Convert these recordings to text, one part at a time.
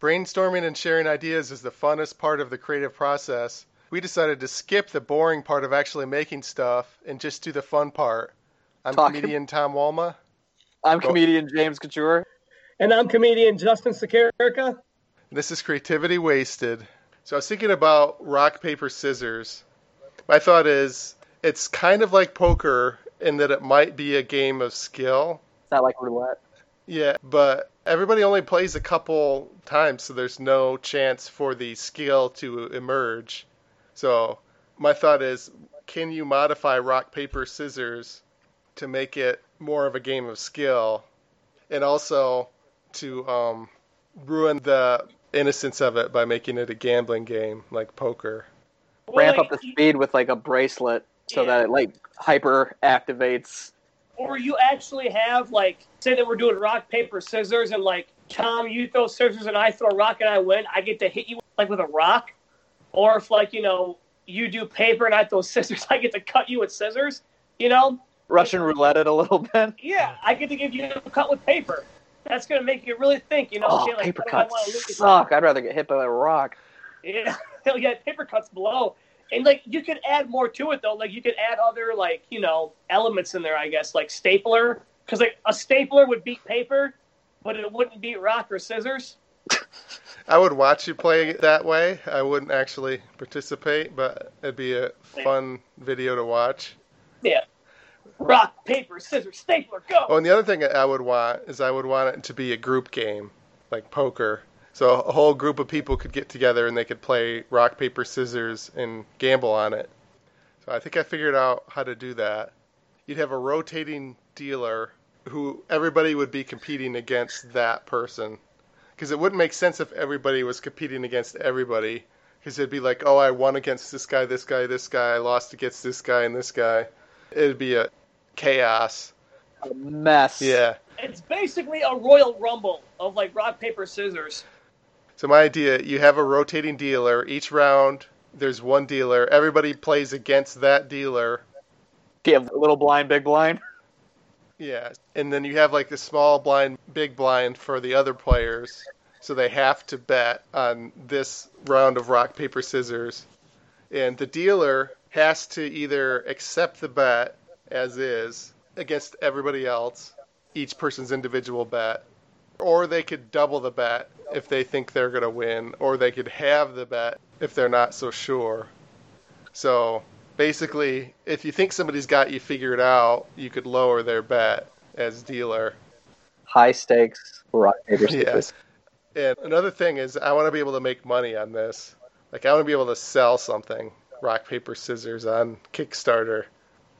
Brainstorming and sharing ideas is the funnest part of the creative process. We decided to skip the boring part of actually making stuff and just do the fun part. I'm Talking- comedian Tom Walma. I'm Go- comedian James Couture. And I'm comedian Justin Sakarica. This is Creativity Wasted. So I was thinking about rock, paper, scissors. My thought is it's kind of like poker in that it might be a game of skill. It's not like roulette. Yeah, but everybody only plays a couple times, so there's no chance for the skill to emerge. So my thought is can you modify rock, paper, scissors to make it more of a game of skill and also to um, ruin the innocence of it by making it a gambling game like poker? Ramp Well, up the speed with like a bracelet so Yeah. that it like hyper activates. Or you actually have like, say that we're doing rock paper scissors, and like Tom, you throw scissors and I throw a rock and I win. I get to hit you like with a rock. Or if like you know you do paper and I throw scissors, I get to cut you with scissors. You know, Russian roulette it a little bit. yeah, I get to give you a cut with paper. That's gonna make you really think. You know, Oh, like, paper cuts wanna look at? suck. I'd rather get hit by a rock. Yeah, yeah, paper cuts blow. And like you could add more to it though. Like you could add other like you know elements in there. I guess like stapler, because like a stapler would beat paper, but it wouldn't beat rock or scissors. I would watch you play it that way. I wouldn't actually participate, but it'd be a fun video to watch. Yeah, rock, paper, scissors, stapler, go. Oh, and the other thing I would want is I would want it to be a group game, like poker. So a whole group of people could get together and they could play rock, paper, scissors and gamble on it. So I think I figured out how to do that. You'd have a rotating dealer who everybody would be competing against that person. Because it wouldn't make sense if everybody was competing against everybody. Because it'd be like, oh, I won against this guy, this guy, this guy. I lost against this guy and this guy. It'd be a chaos. A mess. Yeah. It's basically a royal rumble of like rock, paper, scissors. So my idea, you have a rotating dealer. Each round, there's one dealer. Everybody plays against that dealer. You have little blind, big blind? Yeah. And then you have like the small blind, big blind for the other players. So they have to bet on this round of rock, paper, scissors. And the dealer has to either accept the bet as is against everybody else, each person's individual bet, or they could double the bet if they think they're going to win, or they could have the bet if they're not so sure. So basically, if you think somebody's got you figured out, you could lower their bet as dealer. High stakes right? Yes. And another thing is, I want to be able to make money on this. Like, I want to be able to sell something, rock, paper, scissors, on Kickstarter.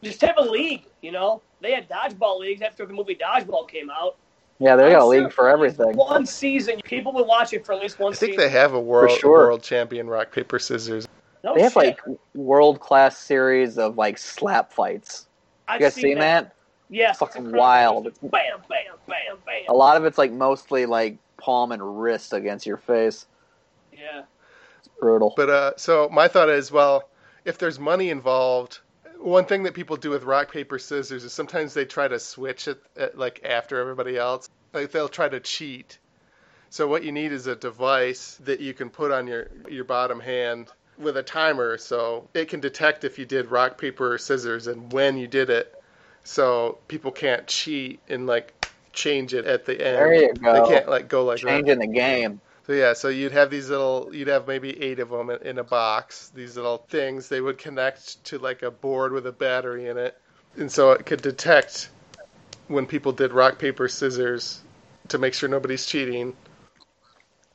Just have a league. You know, they had dodgeball leagues after the movie Dodgeball came out. Yeah, they got a I'm league for everything. One season, people will watch it for at least one season. I think season. they have a world sure. world champion rock, paper, scissors. no They have like world class series of like slap fights. I've You guys seen that? Yes. it's Fucking wild. Bam, bam, bam, bam. A lot of it's like mostly like palm and wrist against your face. Yeah. It's brutal. But uh, so my thought is, well, if there's money involved, one thing that people do with rock paper scissors is sometimes they try to switch it at, like after everybody else. Like they'll try to cheat. So what you need is a device that you can put on your your bottom hand with a timer, so it can detect if you did rock paper or scissors and when you did it. So people can't cheat and like change it at the end. There you go. They can't like go like that. Changing the game. So yeah, so you'd have these little, you'd have maybe eight of them in, a box. These little things they would connect to like a board with a battery in it, and so it could detect when people did rock paper scissors to make sure nobody's cheating.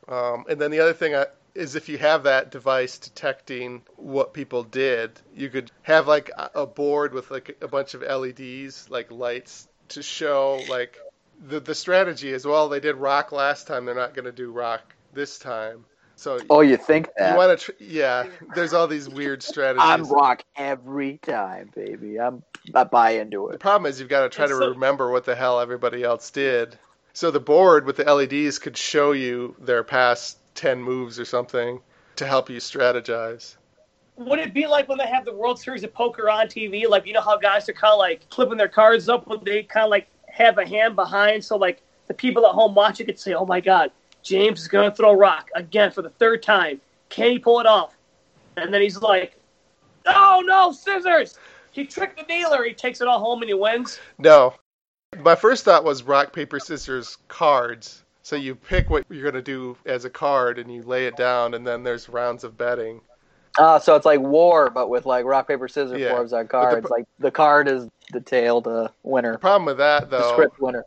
Um, and then the other thing I, is if you have that device detecting what people did, you could have like a- board with like a bunch of LEDs, like lights, to show like the the strategy is well they did rock last time, they're not going to do rock this time. So Oh, you think that? you want to, tr- yeah. There's all these weird strategies. I'm rock every time, baby. I'm I buy into it. The problem is you've got to try to so- remember what the hell everybody else did. So the board with the LEDs could show you their past 10 moves or something to help you strategize. Would it be like when they have the World Series of Poker on TV? Like, you know how guys are kind of like flipping their cards up, but they kind of like have a hand behind, so like the people at home watching could say, "Oh my God, James is going to throw rock again for the third time. Can he pull it off? And then he's like, oh no, scissors! He tricked the dealer. He takes it all home and he wins. No. My first thought was rock, paper, scissors, cards. So you pick what you're going to do as a card and you lay it down, and then there's rounds of betting. Oh, so it's like war, but with like rock paper scissors Yeah. forms on the cards. pro- like the card is the tail, uh, The winner, problem with that, though, the script winner.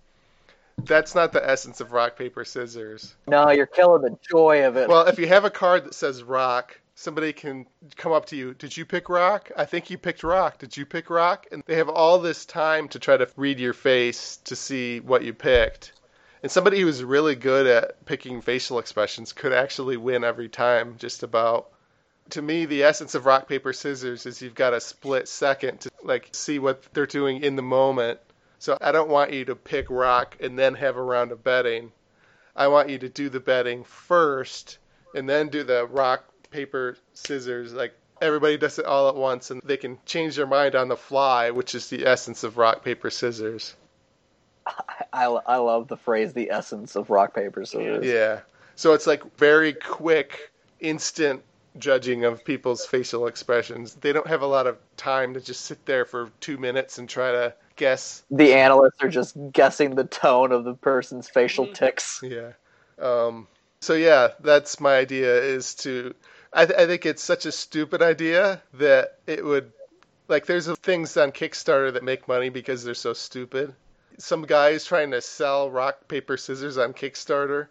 That's not the essence of rock, paper, scissors. No, you're killing the joy of it. Well, if you have a card that says rock, somebody can come up to you. Did you pick rock? I think you picked rock. Did you pick rock? And they have all this time to try to read your face to see what you picked. And somebody who's really good at picking facial expressions could actually win every time, just about. To me, the essence of rock paper scissors is you've got a split second to like see what they're doing in the moment. So I don't want you to pick rock and then have a round of betting. I want you to do the betting first and then do the rock paper scissors like everybody does it all at once and they can change their mind on the fly which is the essence of rock paper scissors I, I love the phrase "the essence of rock paper scissors." yeah so it's like very quick instant judging of people's facial expressions they don't have a lot of time to just sit there for two minutes and try to guess The analysts are just guessing the tone of the person's facial Mhm. tics. Yeah. Um, so yeah, that's my idea. Is to, I, th- I think it's such a stupid idea that it would, like, there's things on Kickstarter that make money because they're so stupid. Some guy is trying to sell rock paper scissors on Kickstarter.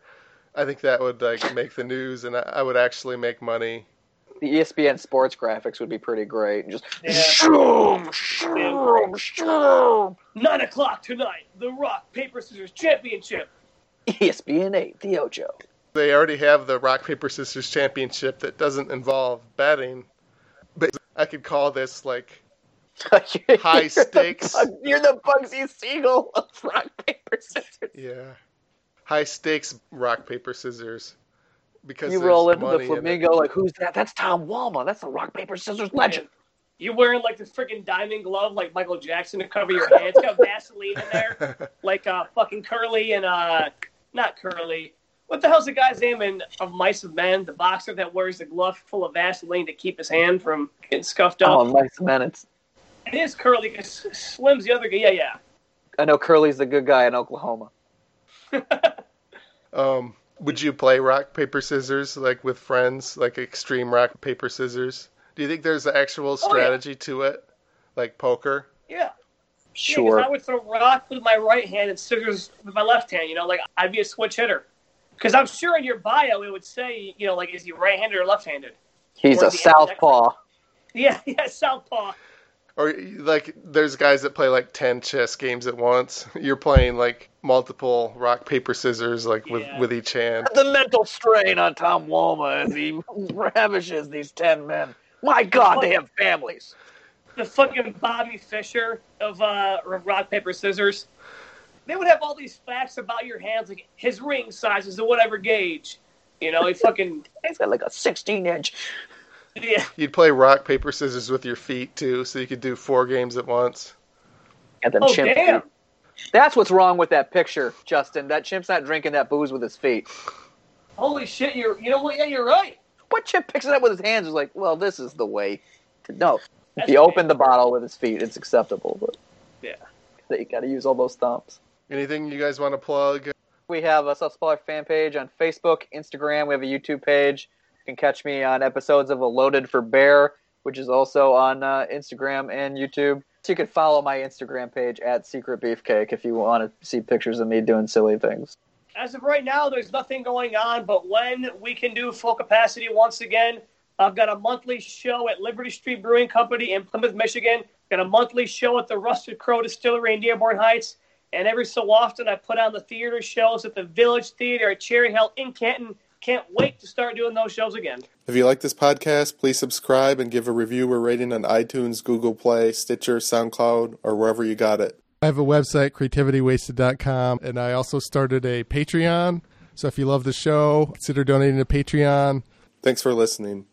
I think that would like make the news, and I, I would actually make money. The ESPN sports graphics would be pretty great. Just Yeah. shoom, shoom, shoom. Nine o'clock tonight. The Rock Paper Scissors Championship. ESPN eight, the Ocho. They already have the rock paper scissors championship that doesn't involve betting, but I could call this like You're High the stakes. Bug- you're the Bugsy Siegel of rock paper scissors. Yeah. High stakes rock paper scissors. Because You roll into the money in flamingo like who's that? That's Tom Walma. That's the rock paper scissors legend. You wearing like this freaking diamond glove like Michael Jackson to cover your head. It's got Vaseline in there, like uh, fucking Curley and uh, not Curley. What the hell's the guy's name in of Mice of Men? The boxer that wears the glove full of Vaseline to keep his hand from getting scuffed up. Oh, nice minutes. It is Curley. 'cause Slim's the other guy. Yeah, yeah. I know Curly's the good guy in Oklahoma. um, would you play rock paper scissors like with friends, like extreme rock paper scissors? Do you think there's an actual Oh, yeah. strategy to it, like poker? Yeah. Yeah, 'cause Sure. I would throw rock with my right hand and scissors with my left hand. You know, like I'd be a switch hitter. Because I'm sure in your bio it would say, you know, like is he right-handed or left-handed? He's Or a southpaw. Yeah, yeah, southpaw. Or like there's guys that play like 10 chess games at once. You're playing like multiple rock paper scissors like with Yeah. with each hand. The mental strain on Tom Walma as he ravishes these ten men. My God, they have families. The fucking Bobby Fischer of uh, rock paper scissors. They would have all these facts about your hands, like his ring sizes is a whatever gauge. You know, he fucking He's got like a 16 inch. yeah. You'd play rock paper scissors with your feet too, so you could do four games at once. And then Oh chimp. damn! That's what's wrong with that picture, Justin. That chimp's not drinking that booze with his feet. Holy shit! You're you know what? Yeah, you're right. What chimp picks it up with his hands is like, well, this is the way to know. If That's he okay. opened the bottle with his feet, it's acceptable. But Yeah. you got to use all those thumbs. Anything you guys want to plug? We have a Self Spoiler fan page on Facebook, Instagram. We have a YouTube page. You can catch me on episodes of A Loaded for Bear, which is also on uh, Instagram and YouTube. You can follow my Instagram page at Secret Beefcake if you want to see pictures of me doing silly things. As of right now, there's nothing going on, but when we can do full capacity once again, I've got a monthly show at Liberty Street Brewing Company in Plymouth, Michigan. Got a monthly show at the Rusted Crow Distillery in Dearborn Heights. And every so often, I put on the theater shows at the Village Theater at Cherry Hill in Canton. Can't wait to start doing those shows again. If you like this podcast, please subscribe and give a review or rating on iTunes, Google Play, Stitcher, SoundCloud, or wherever you got it. I have a website, creativitywasted.com, and I also started a Patreon. So if you love the show, consider donating to Patreon. Thanks for listening.